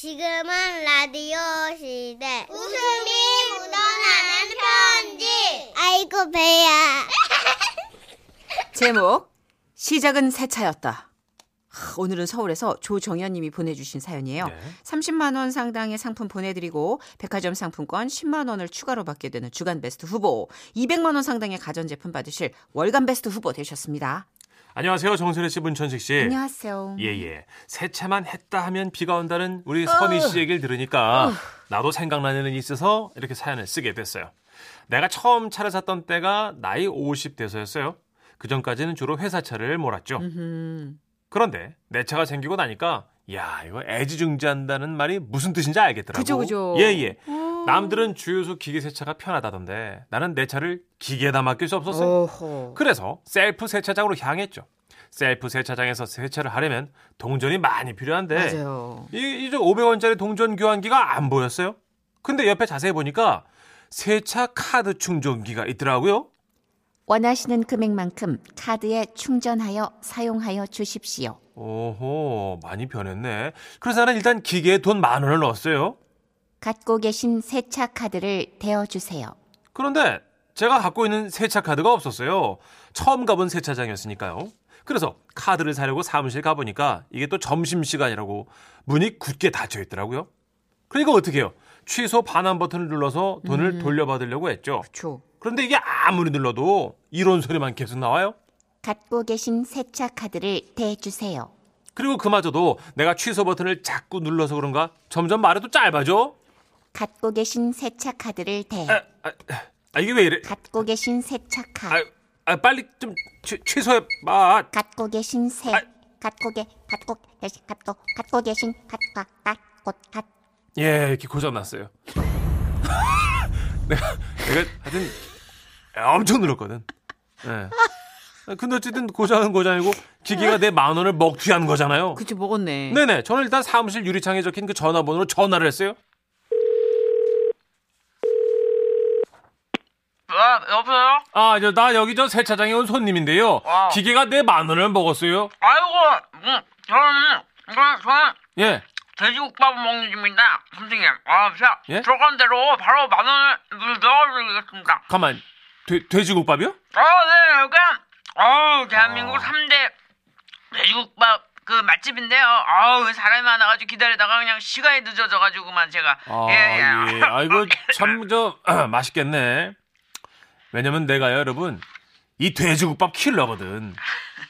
지금은 라디오 시대. 웃음이 묻어나는 편지. 아이고, 배야. 제목 시작은 새 차였다. 하, 오늘은 서울에서 조정현 님이 보내주신 사연이에요. 네. 30만 원 상당의 상품 보내드리고 백화점 상품권 10만 원을 추가로 받게 되는 주간 베스트 후보 200만 원 상당의 가전제품 받으실 월간 베스트 후보 되셨습니다. 안녕하세요. 정선혜 씨, 문천식 씨. 안녕하세요. 예, 예. 세차만 했다 하면 비가 온다는 우리 선희 씨 얘기를 들으니까 나도 생각나는 일이 있어서 이렇게 사연을 쓰게 됐어요. 내가 처음 차를 샀던 때가 나이 50대서였어요. 그 전까지는 주로 회사 차를 몰았죠. 음, 그런데 내 차가 생기고 나니까 야, 이거 애지중지한다는 말이 무슨 뜻인지 알겠더라고. 그죠, 그죠. 예, 예. 남들은 주유소 기계 세차가 편하다던데 나는 내 차를 기계에다 맡길 수 없었어요. 오호. 그래서 셀프 세차장으로 향했죠. 셀프 세차장에서 세차를 하려면 동전이 많이 필요한데 맞아요. 이 이제 500원짜리 동전 교환기가 안 보였어요. 근데 옆에 자세히 보니까 세차 카드 충전기가 있더라고요. 원하시는 금액만큼 카드에 충전하여 사용하여 주십시오. 오호, 많이 변했네. 그래서 나는 일단 기계에 돈 만 원을 넣었어요. 갖고 계신 세차 카드를 대어 주세요. 그런데 제가 갖고 있는 세차 카드가 없었어요. 처음 가본 세차장이었으니까요. 그래서 카드를 사려고 사무실 가보니까 이게 또 점심시간이라고 문이 굳게 닫혀 있더라고요. 그러니까 어떻게 해요? 취소 반환 버튼을 눌러서 돈을 돌려받으려고 했죠. 초. 그런데 이게 아무리 눌러도 이런 소리만 계속 나와요. 갖고 계신 세차 카드를 대주세요. 그리고 그마저도 내가 취소 버튼을 자꾸 눌러서 그런가 점점 말해도 짧아져. 갖고 계신 세차 카드를 대. 아, 아, 아, 이게 왜 이래? 갖고 계신 세차 카드. 아, 아, 빨리 좀 취, 취소해 봐. 갖고 계신 세. 아. 갖고 계 갖고 계신 갖고 갖고 계신 갖고 갖고 갖. 예, 이렇게 고장 났어요. 내가 내가 하여튼 엄청 늘었거든. 예. 근데 어쨌든 고장은 고장이고 기계가 내 만 원을 먹튀한 거잖아요. 그치 먹었네. 네네. 저는 일단 사무실 유리창에 적힌 그 전화번호로 전화를 했어요. 아, 여보세요? 아, 저, 나 여기 저 세차장에 온 손님인데요. 아. 기계가 내 만 원을 먹었어요. 아이고, 음, 저는, 저는, 저는 예. 돼지국밥 먹는 중입니다. 선생님. 아, 자, 예? 들어간 대로 바로 만 원을 넣어드리겠습니다. 가만. 돼, 돼지국밥이요? 아, 네, 여기, 어 대한민국 아. 3대 돼지국밥 그 맛집인데요. 아우, 사람이 많아가지고 기다리다가 그냥 시간이 늦어져가지고만 제가. 아, 예, 예. 예. 아이고, 참, 저, 맛있겠네. 왜냐면 내가요, 여러분, 이 돼지국밥 킬러거든.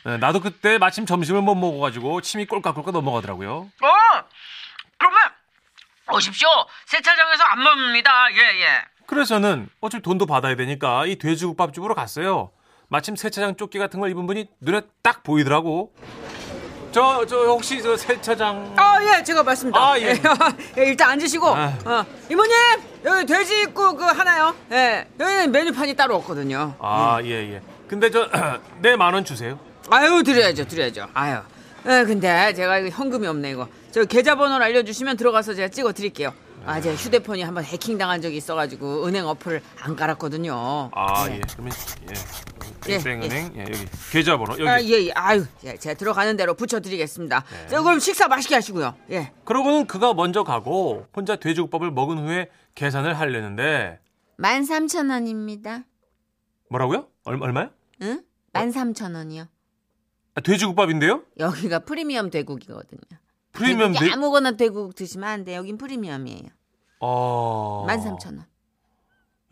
예, 나도 그때 마침 점심을 못 먹어가지고 침이 꼴깍꼴깍 넘어가더라고요. 어, 그러면 오십시오. 세차장에서 안 먹습니다. 예, 예. 그래서는 어차피 돈도 받아야 되니까 이 돼지국밥집으로 갔어요. 마침 세차장 조끼 같은 걸 입은 분이 눈에 딱 보이더라고. 저, 저, 혹시 저 세차장. 아, 예, 제가 맞습니다. 아, 예. 예, 일단 앉으시고. 아. 어, 이모님, 여기 돼지국밥 그 하나요? 예, 여기는 메뉴판이 따로 없거든요. 아, 예, 예. 근데 저, 내 만 원 주세요. 아유, 드려야죠, 드려야죠. 아유. 예, 근데 제가 이거 현금이 없네, 이거. 저 계좌번호를 알려주시면 들어가서 제가 찍어 드릴게요. 아, 제 휴대폰이 한번 해킹 당한 적이 있어가지고 은행 어플을 안 깔았거든요. 아, 네. 예. 그러면, 예. 예, 땡땡은행, 예, 여기. 계좌번호, 여기. 아, 예, 예. 아유, 예, 제가 들어가는 대로 붙여드리겠습니다. 자, 그럼 식사 맛있게 하시고요. 예. 그러고는 그가 먼저 가고 혼자 돼지국밥을 먹은 후에 계산을 하려는데 13,000원입니다. 뭐라고요? 얼, 얼마요? 응? 13,000원이요. 아, 돼지국밥인데요? 여기가 프리미엄 돼국이거든요. 프리미엄 돼? 아무거나 돼국 드시면 안 돼. 여긴 프리미엄이에요. 어. 13,000원.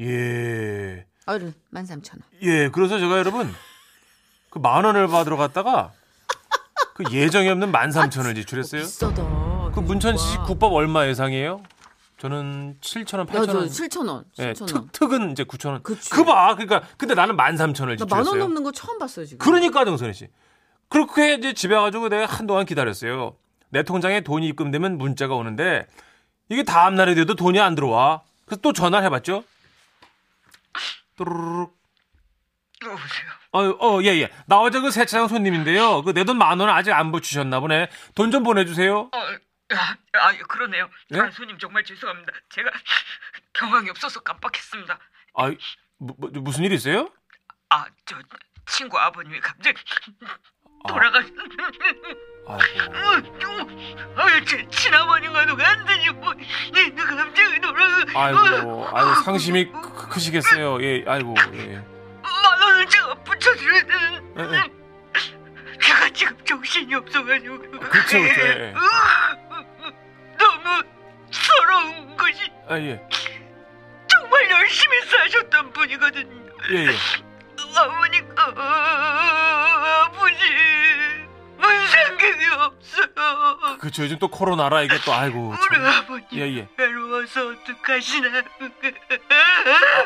예. 얼른 13,000원. 예, 그래서 제가 여러분 그 만 원을 받으러 갔다가 그 예정이 없는 만 삼천 원을 지출했어요. 비싸다. 그 문천식 씨 국밥 얼마 예상이에요? 저는 7천 원, 8천 나도 원. 7,000원. 예, 7,000원. 특, 특은 이제 9천 원. 그치. 그 봐. 그러니까 근데 나는 만 삼천 원을 나만원 지출했어요. 넘는 거 처음 봤어요, 지금. 그러니까 정선희 씨. 그렇게 이제 집에 와 가지고 내가 한동안 기다렸어요. 내 통장에 돈이 입금되면 문자가 오는데 이게 다음 날이 돼도 돈이 안 들어와. 그래서 또 전화를 해봤죠. 또르륵. 여보세요. 어, 어, 예, 예. 나 어제 그 세차장 손님인데요. 그 내 돈 만 원 아직 안 붙이셨나 보네. 돈 좀 보내주세요. 어, 아, 아, 그러네요. 예? 아, 손님 정말 죄송합니다. 제가 경황이 없어서 깜빡했습니다. 아, 뭐, 뭐, 무슨 일 있어요? 아, 저 친구 아버님이 갑자기 돌아가. 아이고. 어, 어, 제 친아버님과 누가 안 돼. 아이고, 아이고 상심이 크- 크시겠어요. 예, 아이고, 예. 만 원을 제가 붙여드려야 되는. 예, 예. 제가 지금 정신이 없어가지고. 그렇죠, 그렇죠. 예. 너무 서러운 것이 아, 예, 정말 열심히 사셨던 분이거든요. 예, 예. 어머니가 아버지 문상 객이 없어요. 그렇죠. 요즘 또 코로나라 이게 또 아이고. 우리 참. 아버님 예, 예. 외로워서 어떡하시나.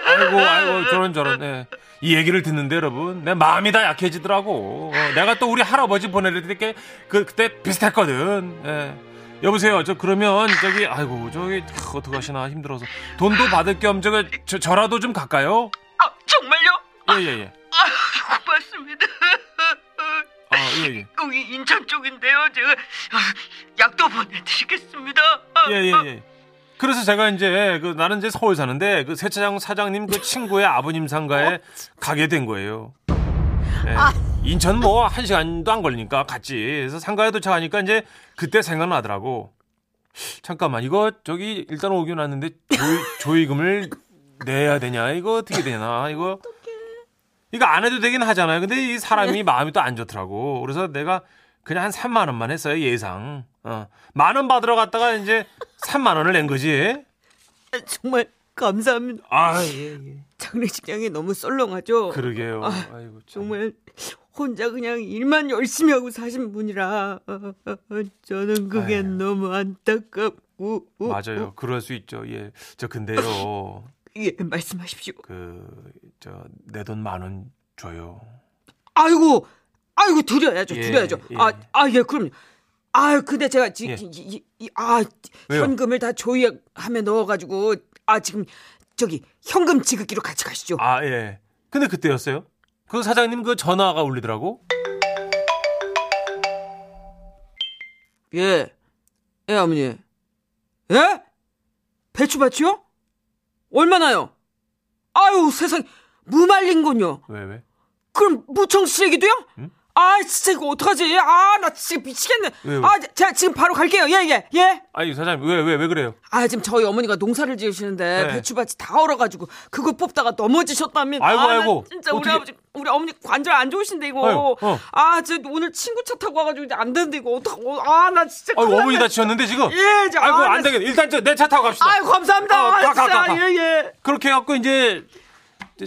아이고, 아이고, 저런 저런. 예. 이 얘기를 듣는데 여러분, 내 마음이 다 약해지더라고. 어, 내가 또 우리 할아버지 보내릴 때 그, 그때 비슷했거든. 예. 여보세요. 저 그러면 저기 아이고 저기 크, 어떡하시나 힘들어서 돈도 받을 겸 저거 저, 저라도 좀 갈까요? 아 정말요? 예예예. 아 고맙습니다. 아 예예. 여기 인천 쪽인데요. 제가 아, 약도 보내드리겠습니다. 아, 예예 예. 그래서 제가 이제 그 나는 이제 서울 사는데 그 세차장 사장님 그 친구의 아버님 상가에 가게 된 거예요. 예. 인천 뭐 한 시간도 안 걸리니까 갔지. 그래서 상가에 도착하니까 이제 그때 생각나더라고. 잠깐만 이거 저기 일단 오긴 왔는데 조이, 조의금을 내야 되냐 이거 어떻게 되나 이거 이거 안 해도 되긴 하잖아요. 근데 이 사람이 마음이 또 안 좋더라고. 그래서 내가 그냥 한 3만 원만 했어요 예상. 어. 만원 받으러 갔다가 이제 3만 원을 낸 거지. 정말 감사합니다. 아 예, 예. 장례식장이 너무 썰렁하죠. 그러게요. 아, 아이고 참. 정말 혼자 그냥 일만 열심히 하고 사신 분이라 어, 어, 어, 저는 그게 아유. 너무 안타깝고 맞아요. 그럴 수 있죠. 예. 저 근데요. 예 말씀하십시오. 그 저 내 돈 만 원 줘요. 아이고 아이고 드려야죠 예, 드려야죠. 예. 아 아 예 그럼 아 근데 제가 지금 예. 이, 이, 아 왜요? 현금을 다 조이함에 넣어가지고 아 지금 저기 현금 지급기로 같이 가시죠. 아 예. 근데 그때였어요? 그 사장님 그 전화가 울리더라고. 예. 예, 어머니. 예? 배추밭이요? 얼마나요? 아유, 세상 무말린군요. 왜 왜? 그럼 무청 쓰레기도요? 응? 아, 진짜 이거 어떡하지? 아, 나 진짜 미치겠네. 왜, 왜? 아, 제가 지금 바로 갈게요. 예, 예, 예. 아니 사장님 왜 왜 왜 그래요? 아, 지금 저희 어머니가 농사를 지으시는데 네. 배추밭이 다 얼어가지고 그거 뽑다가 넘어지셨답니다. 아이고, 아, 나 아이고. 진짜 우리 어떻게- 아버지, 우리 어머니 관절 안 좋으신데 이거. 어. 아, 저 오늘 친구 차 타고 와가지고 이제 안 되는데 이거 어떡? 어, 아, 나 진짜. 아이고 어머니. 다치셨는데 지금. 예, 저, 아이고 아, 안나 되겠네. 일단 저 내 차 타고 갑시다. 아유 감사합니다. 어, 가, 가, 진짜 가, 가. 예 예. 그렇게 해갖고 이제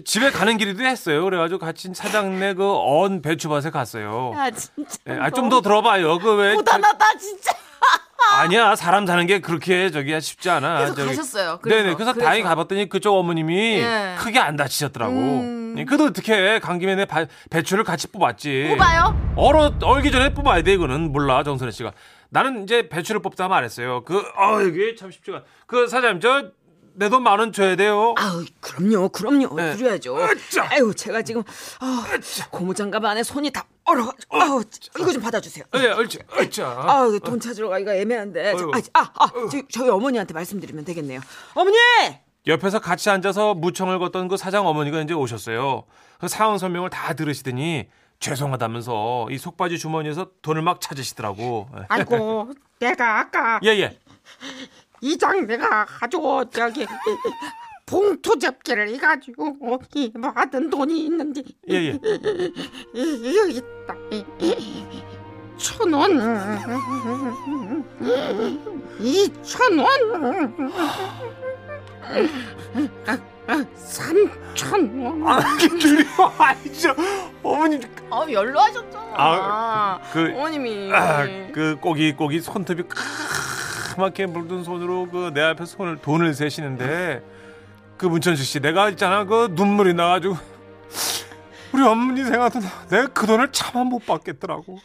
집에 가는 길에도 했어요. 그래가지고 같이 사장네 그 언 배추밭에 갔어요. 아 진짜. 예, 아, 좀 더 들어봐요. 그 왜? 고단하다 진짜. 아니야 사람 사는 게 그렇게 저기 쉽지 않아. 그래서 저기- 가셨어요. 그래서, 네네. 그래서, 그래서. 다행히 가봤더니 그쪽 어머님이 예. 크게 안 다치셨더라고. 음. 예, 그래도 어떻게 간 김에 내 바- 배추를 같이 뽑았지. 뽑아요? 얼어 얼기 전에 뽑아야 돼 이거는 몰라 정선혜 씨가. 나는 이제 배추를 뽑다 말했어요. 그 어 이게 참 쉽지가. 그 사장님 저 내 돈 만 원 줘야 돼요. 아우 그럼요 그럼요 네. 드려야죠. 으쌰. 아유 제가 지금 아, 고무장갑 안에 손이 다 얼어가지고 아우 이거 좀 받아주세요. 예, 얼자. 아우 돈 찾으러 가기가 애매한데. 저, 어이구. 아, 아, 아 저, 저희 어머니한테 말씀드리면 되겠네요. 어머니. 옆에서 같이 앉아서 무청을 걷던 그 사장 어머니가 이제 오셨어요. 그 상황 설명을 다 들으시더니 죄송하다면서 이 속바지 주머니에서 돈을 막 찾으시더라고. 아이고 내가 아까 예, 예. 이장 내가 가지고 저기 봉투 접기를 해가지고 이 받은 돈이 있는데 예, 예. 이- 여기 있다 천원 이천 원 삼천 원 아, 느려. 아이, 저, 어머니. 아. 아, 그- 어머님이. 아, 그 꼬기 꼬기 손톱이 까맣게 물든 손으로 그 내 앞에 손을 돈을 세시는데 그 문천식 씨 내가 있잖아 그 눈물이 나가지고 우리 어머니 생각도 나. 내가 그 돈을 차마 못 받겠더라고.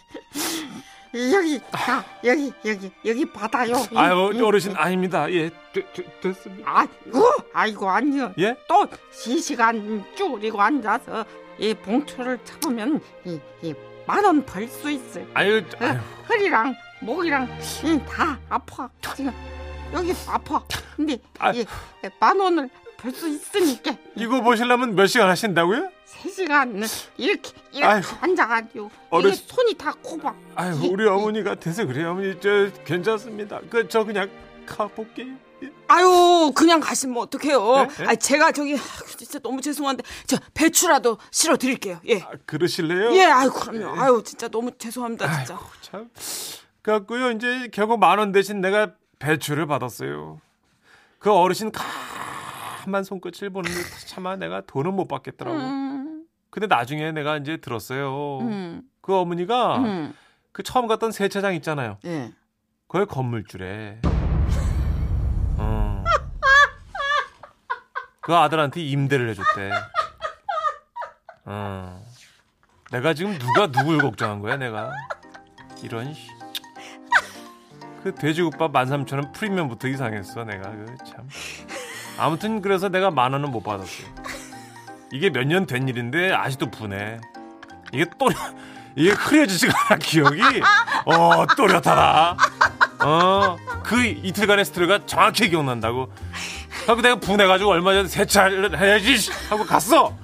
여기 자 여기 여기 여기 받아요 아유 어르신 아닙니다. 예 되- 되- 됐습니다. 아이고 아이고 아니요 예? 또 시시간 줄이고 앉아서 이 봉투를 참으면 이만 원 벌 수 있어요. 아유 아유 허리랑 목이랑 이다 아파 지금 여기 아파. 근데 아. 이만 원을 벌 수 있으니까 이거 보시려면 몇 시간 하신다고요? 세 시간 이렇게 이렇게 아이고. 앉아가지고 어르신- 이게 손이 다 꼽아. 아유 우리 어머니 같아서 그래요 어머니 저 괜찮습니다. 그 저 그냥 가볼게요. 예. 아유 그냥 가시면 어떡해요? 네? 네? 아 제가 저기 아, 진짜 너무 죄송한데 저 배추라도 실어 드릴게요. 예. 아, 그러실래요? 예, 아유 그럼요. 아유 진짜 너무 죄송합니다, 진짜. 아이고, 참. 그래갖고요, 이제 결국 만 원 대신 내가 배추를 받았어요. 그 어르신 가만 손끝을 보는데 차마 내가 돈은 못 받겠더라고. 음, 근데 나중에 내가 이제 들었어요. 음, 그 어머니가 음. 그 처음 갔던 세차장 있잖아요. 예. 거기 건물주래. 어. 그 아들한테 임대를 해줬대. 어. 내가 지금 누가 누굴 걱정한 거야, 내가. 이런, 씨. 그 돼지국밥 13,000원 프리미엄부터 이상했어, 내가. 그 참. 아무튼 그래서 내가 만 원은 못 받았어. 이게 몇 년 된 일인데 아직도 분해. 이게 또, 이게 흐려지지가 않아, 기억이. 어, 또렷하다. 어, 그 이틀간의 스트레스가 정확히 기억난다고. 하고 내가 분해가지고 얼마 전에 세차를 해야지 씨, 하고 갔어.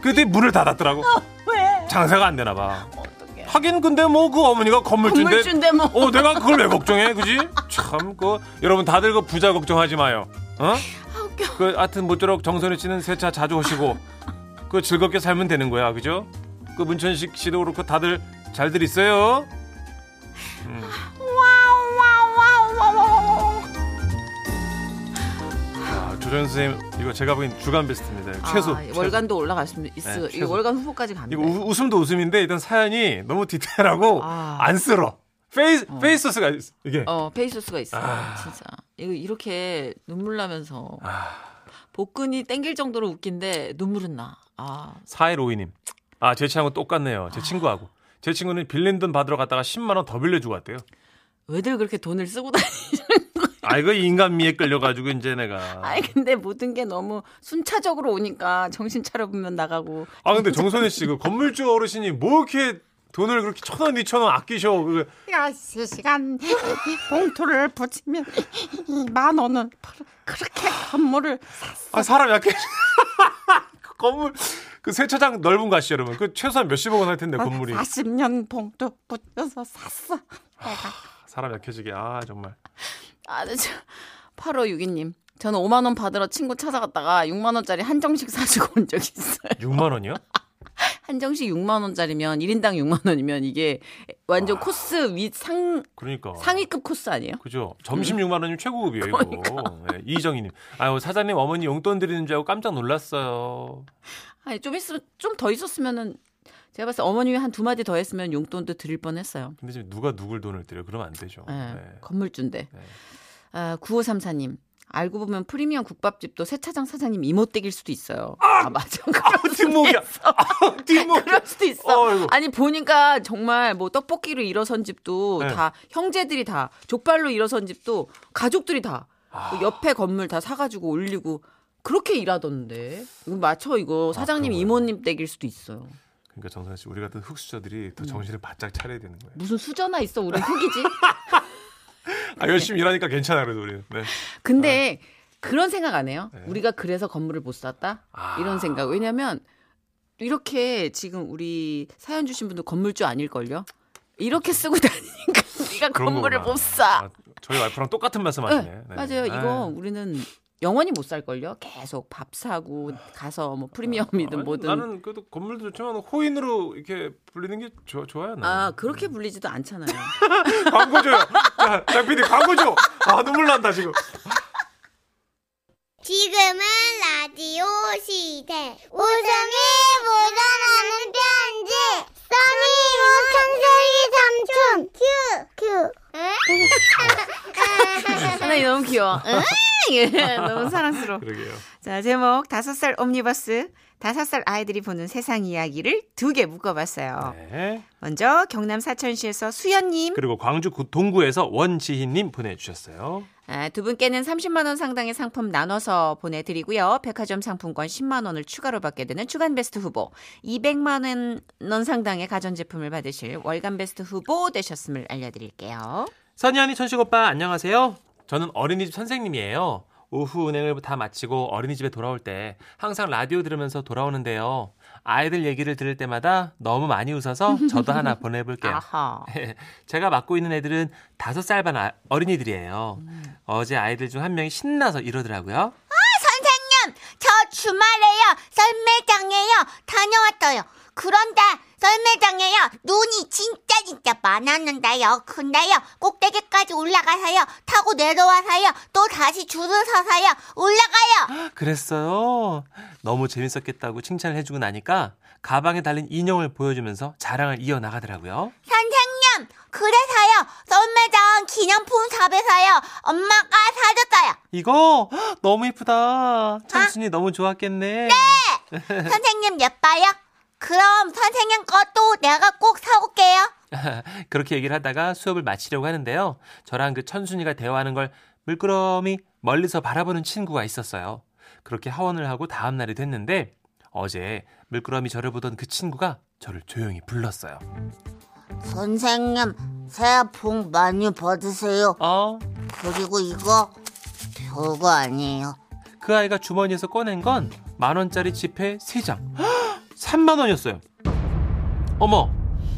그때 문을 닫았더라고. 왜? 장사가 안 되나 봐. 하긴 근데 뭐 그 어머니가 건물주인데. 건물주인데 뭐. 어, 내가 그걸 왜 걱정해, 그지? 참, 그 여러분 다들 그 부자 걱정하지 마요. 어? 그 하여튼 모쪼록 정선희 씨는 세차 자주 오시고 그 즐겁게 살면 되는 거야, 그죠? 그 문천식 씨도 그렇고 다들 잘들 있어요. 아, 조정 선생님 이거 제가 보기엔 주간 베스트입니다. 최소. 아, 최소. 월간도 올라갔습니다. 있어. 네, 이. 월간 후보까지 갑니다. 이거 우, 웃음도 웃음인데 일단 사연이 너무 디테일하고 아. 안 쓸어. 페이스 페이스가 이게 어, 페이소스가 있어. 아. 진짜. 이거 이렇게 눈물 나면서 아. 복근이 땡길 정도로 웃긴데 눈물은 나. 아, 4152님. 아, 제 차하고 똑같네요. 제 친구하고. 제 친구는 빌린 돈 받으러 갔다가 10만 원 더 빌려 주고 왔대요. 왜들 그렇게 돈을 쓰고 다니? 아, 이거 인간미에 끌려가지고 이제 내가. 아니 근데 모든 게 너무 순차적으로 오니까 정신 차려보면 나가고. 아, 근데 정선혜 씨, 그 건물주 어르신이 뭐 이렇게 돈을 그렇게 천 원, 이천 원 아끼셔. 그, 야, 실시간 이 봉투를 붙이면 이만 원은 그렇게 건물을 아, 사람 약해. 그 건물, 그 세차장 넓은 거 아시죠, 여러분? 그 최소한 몇십억 원 할 텐데, 건물이. 40년 봉투 붙여서 샀어. 내가. 사람 약해지게. 아, 정말. 아, 네, 저 8562님. 저는 5만 원 받으러 친구 찾아갔다가 6만 원짜리 한정식 사주고 온적 있어요. 6만 원이요? 한정식 6만 원짜리면 1인당 6만 원이면 이게 완전 코스 위상 그러니까. 상위급 코스 아니에요? 그죠. 점심 6만 원이면 최고급이에요, 이거. 네, 이정희 님. 아유, 사장님 어머니 용돈 드리는 줄 알고 깜짝 놀랐어요. 아니 좀 있으면 좀 더 있었으면은 제가 봤을 때 어머님이 한 두 마디 더 했으면 용돈도 드릴 뻔했어요. 근데 지금 누가 누굴 돈을 드려? 그러면 안 되죠. 예, 네. 건물주인데. 네. 아, 9534님. 알고 보면 프리미엄 국밥집도 세차장 사장님 이모댁일 수도 있어요. 아, 맞아. 아, 뒷목이야. 아, 뒷목. 그럴 수도 있어. 어이구. 아니 보니까 정말 뭐 떡볶이로 일어선 집도 네. 다 형제들이 다 족발로 일어선 집도 가족들이 다 아. 옆에 건물 다 사가지고 올리고 그렇게 일하던데 이거 맞춰 이거 사장님 거예요. 이모님 댁일 수도 있어요. 그러니까 정선 씨, 우리 같은 흑수저들이 더 정신을 바짝 차려야 되는 거예요. 무슨 수저나 있어 우리 흙이지. 아, 열심히 일하니까 괜찮아, 그래도 우리는. 네. 근데 그런 생각 안 해요? 네. 우리가 그래서 건물을 못 샀다? 아. 이런 생각. 왜냐면 이렇게 지금 우리 사연 주신 분들 건물주 아닐걸요? 이렇게 쓰고 다니니까 우리가 건물을 거구나. 못 사. 아, 저희 와이프랑 똑같은 말씀 하시네. 네, 네. 맞아요. 이거 우리는 영원히 못 살걸요? 계속 밥 사고 가서 뭐 프리미엄이든 아니, 뭐든. 나는 그래도 건물도 좋지만 호인으로 이렇게 불리는 게 좋, 좋아요. 나는. 아, 그렇게 불리지도 않잖아요. 광고 줘요. 자, 장 PD 광고 줘. 아, 눈물 난다, 지금. 지금은 라디오 시대. 웃음이 묻어나는 편지. 써니 우, 천식이 삼촌. 큐. 큐. 하나이 너무 귀여워. 응? 예, 너무 사랑스러워. 그러게요. 자, 제목 다섯 살 옴니버스. 다섯 살 아이들이 보는 세상 이야기를 두 개 묶어봤어요. 네. 먼저 경남 사천시에서 수연님. 그리고 광주 구- 동구에서 원지희님 보내주셨어요. 아, 두 분께는 30만 원 상당의 상품 나눠서 보내드리고요. 백화점 상품권 10만 원을 추가로 받게 되는 주간 베스트 후보, 200만 원 상당의 가전제품을 받으실 월간 베스트 후보 되셨음을 알려드릴게요. 선희 언니 천식 오빠 안녕하세요. 저는 어린이집 선생님이에요. 오후 은행을 다 마치고 어린이집에 돌아올 때 항상 라디오 들으면서 돌아오는데요. 아이들 얘기를 들을 때마다 너무 많이 웃어서 저도 하나 보내볼게요. 아하. 제가 맡고 있는 애들은 다섯 살 반 아- 어린이들이에요. 어제 아이들 중 한 명이 신나서 이러더라고요. 선생님, 저 주말에요. 썰매장에요. 다녀왔어요. 그런데 썰매장에요. 눈이 진짜 진짜 많았는데요. 근데요. 꼭대기까지 올라가서요. 타고 내려와서요. 또 다시 줄을 서서요. 올라가요. 그랬어요. 너무 재밌었겠다고 칭찬을 해주고 나니까 가방에 달린 인형을 보여주면서 자랑을 이어나가더라고요. 선생님, 그래서요. 썰매장 기념품 샵에서요. 엄마가 사줬어요. 이거 헉, 너무 이쁘다. 찬순이 너무 좋았겠네. 선생님 예뻐요? 그럼 선생님 것도 내가 꼭 사올게요. 그렇게 얘기를 하다가 수업을 마치려고 하는데요. 저랑 그 천순이가 대화하는 걸 물끄러미 멀리서 바라보는 친구가 있었어요. 그렇게 하원을 하고 다음 날이 됐는데 어제 물끄러미 저를 보던 그 친구가 저를 조용히 불렀어요. 선생님, 새해 복 많이 받으세요. 어? 그리고 이거 별거 아니에요. 그 아이가 주머니에서 꺼낸 건 만 원짜리 지폐 3장. 3만 원이었어요. 어머,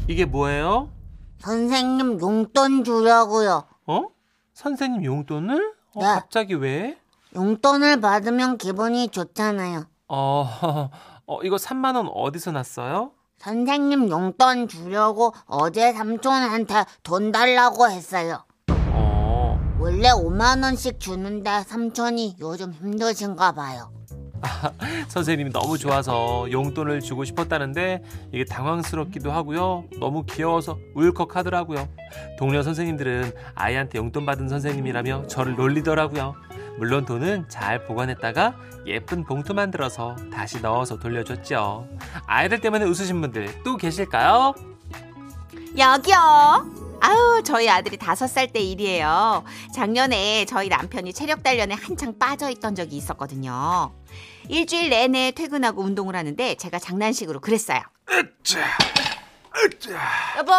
이게 뭐예요? 선생님 용돈 주려고요. 어? 선생님 용돈을? 어, 네. 갑자기 왜? 용돈을 받으면 기분이 좋잖아요. 어, 어, 이거 3만 원 어디서 났어요? 선생님 용돈 주려고 어제 삼촌한테 돈 달라고 했어요. 어, 원래 5만 원씩 주는데 삼촌이 요즘 힘드신가 봐요. 선생님이 너무 좋아서 용돈을 주고 싶었다는데 이게 당황스럽기도 하고요. 너무 귀여워서 울컥하더라고요. 동료 선생님들은 아이한테 용돈 받은 선생님이라며 저를 놀리더라고요. 물론 돈은 잘 보관했다가 예쁜 봉투 만들어서 다시 넣어서 돌려줬죠. 아이들 때문에 웃으신 분들 또 계실까요? 여기요. 아우, 저희 아들이 다섯 살 때 일이에요. 작년에 저희 남편이 체력 단련에 한창 빠져 있던 적이 있었거든요. 일주일 내내 퇴근하고 운동을 하는데 제가 장난식으로 그랬어요. 여보,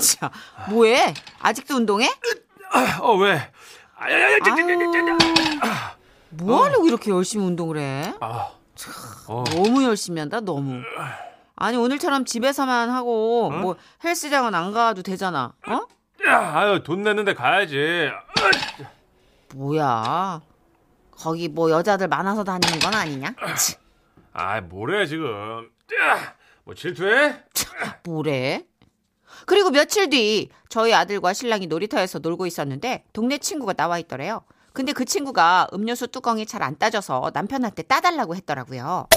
자, 뭐해? 아직도 운동해? 어, 왜? 아유, 뭐 하려고 이렇게 열심히 운동을 해? 아, 어. 너무 열심히 한다, 너무. 아니, 오늘처럼 집에서만 하고, 뭐, 헬스장은 안 가도 되잖아. 어? 야, 아유, 돈 내는데 가야지. 뭐야. 거기 뭐 여자들 많아서 다니는 건 아니냐? 치, 아, 뭐래 지금? 야, 뭐 질투해? 뭐래? 그리고 며칠 뒤 저희 아들과 신랑이 놀이터에서 놀고 있었는데 동네 친구가 나와 있더래요. 근데 그 친구가 음료수 뚜껑이 잘 안 따져서 남편한테 따달라고 했더라고요.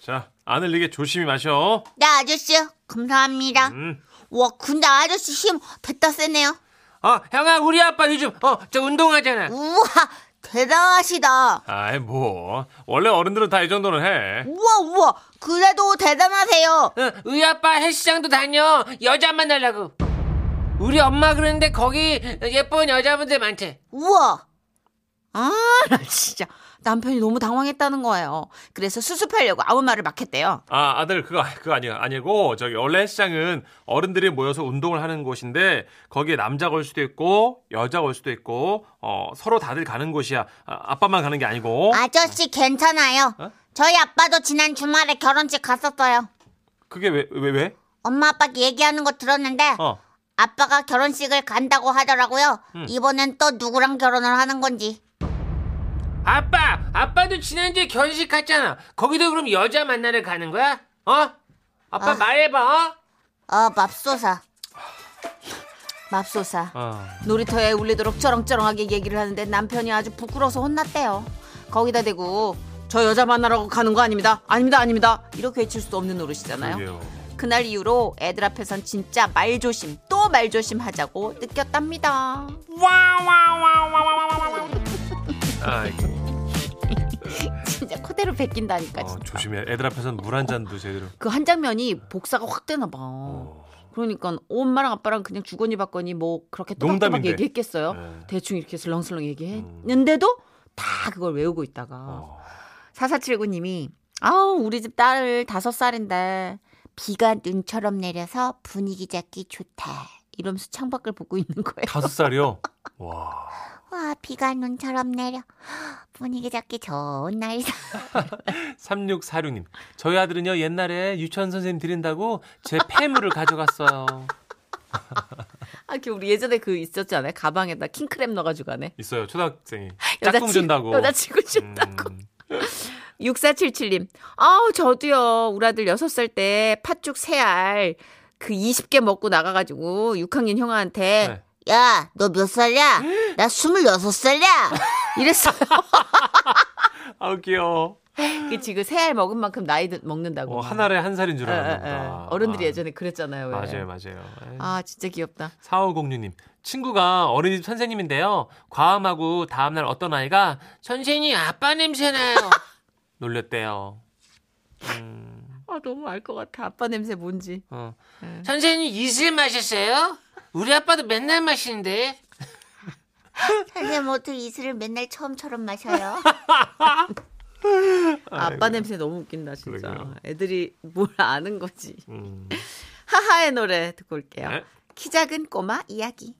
자, 안 흘리게 조심히 마셔. 네 아저씨 감사합니다. 음. 와 근데 아저씨 힘 됐다 세네요. 어, 형아, 우리 아빠 요즘, 어, 저 운동하잖아. 우와 대단하시다. 아이 뭐 원래 어른들은 다 이 정도는 해. 우와 우와 그래도 대단하세요. 어, 우리 아빠 헬스장도 다녀. 여자 만나려고. 우리 엄마 그러는데 거기 예쁜 여자분들 많대. 우와 아, 나 진짜 남편이 너무 당황했다는 거예요. 그래서 수습하려고 아무 말을 막 했대요. 아 아들 그거 그거 아니 아니고 저기 원래 헬스장은 어른들이 모여서 운동을 하는 곳인데 거기에 남자가 올 수도 있고 여자가 올 수도 있고 어 서로 다들 가는 곳이야. 아, 아빠만 가는 게 아니고. 아저씨 괜찮아요. 어? 저희 아빠도 지난 주말에 결혼식 갔었어요. 그게 왜 왜 왜? 엄마 아빠 얘기하는 거 들었는데 어. 아빠가 결혼식을 간다고 하더라고요. 음. 이번엔 또 누구랑 결혼을 하는 건지. 아빠, 아빠도 지난주에 결혼식 갔잖아. 거기도 그럼 여자 만나러 가는 거야? 어? 아빠 아. 말해봐, 어? 어 맙소사. 맙소사. 어. 놀이터에 울리도록 쩌렁쩌렁하게 얘기를 하는데 남편이 아주 부끄러워서 혼났대요. 거기다 대고 저 여자 만나러 가는 거 아닙니다. 아닙니다. 아닙니다. 이렇게 외칠 수도 없는 노릇이잖아요. 그러게요. 그날 이후로 애들 앞에선 진짜 말조심 또 말조심 하자고 느꼈답니다. 진짜 코대로 베낀다니까 어, 진짜. 조심해. 애들 앞에서는 물 한 잔도 제대로. 그 한 장면이 복사가 확 되나 봐. 어. 그러니까 엄마랑 아빠랑 그냥 주거니 받거니 뭐 그렇게 또박또박. 얘기했겠어요. 네. 대충 이렇게 슬렁슬렁 얘기했는데도 다 그걸 외우고 있다가 어. 4479님이 아우 우리 집 딸 다섯 살인데 비가 눈처럼 내려서 분위기 잡기 좋다 이러면서 창밖을 보고 있는 거예요. 다섯 살이요. 와. 와 비가 눈처럼 내려. 분위기 잡기 좋은 날이다. 3646님. 저희 아들은요, 옛날에 유치원 선생님 드린다고 제 폐물을 가져갔어요. 아, 그 우리 예전에 그 있었지 않아요? 가방에다 킹크랩 넣어가지고 가네. 있어요, 초등학생이. 짝꿍 준다고. 여자친구 준다고. 음, 6477님. 아우, 저도요. 우리 아들 6살 때 팥죽 세알그 20개 먹고 나가가지고 6학년 형아한테 네. 야, 너 몇 살이야? 나 26살이야. 이랬어요. 아우, 귀여워. 그치, 그 세 알 먹은 만큼 나이 드- 먹는다고. 어, 막. 한 알에 한 살인 줄 예, 알았나 예, 예. 보다. 어른들이 아, 예전에 그랬잖아요. 왜. 맞아요, 맞아요. 에이. 아, 진짜 귀엽다. 4506님. 친구가 어린이집 선생님인데요. 과음하고 다음날 어떤 아이가 선생님 아빠 냄새나요. 놀렸대요. 음, 아, 너무 알 것 같아. 아빠 냄새 뭔지. 어. 네. 선생님 이슬 마셨어요? 우리 아빠도 맨날 마시는데. 선생님 어떻게 이슬을 맨날 처음처럼 마셔요? 아빠 냄새 너무 웃긴다, 진짜. 그러게요. 애들이 뭘 아는 거지. 음. 하하의 노래 듣고 올게요. 네. 키 작은 꼬마 이야기.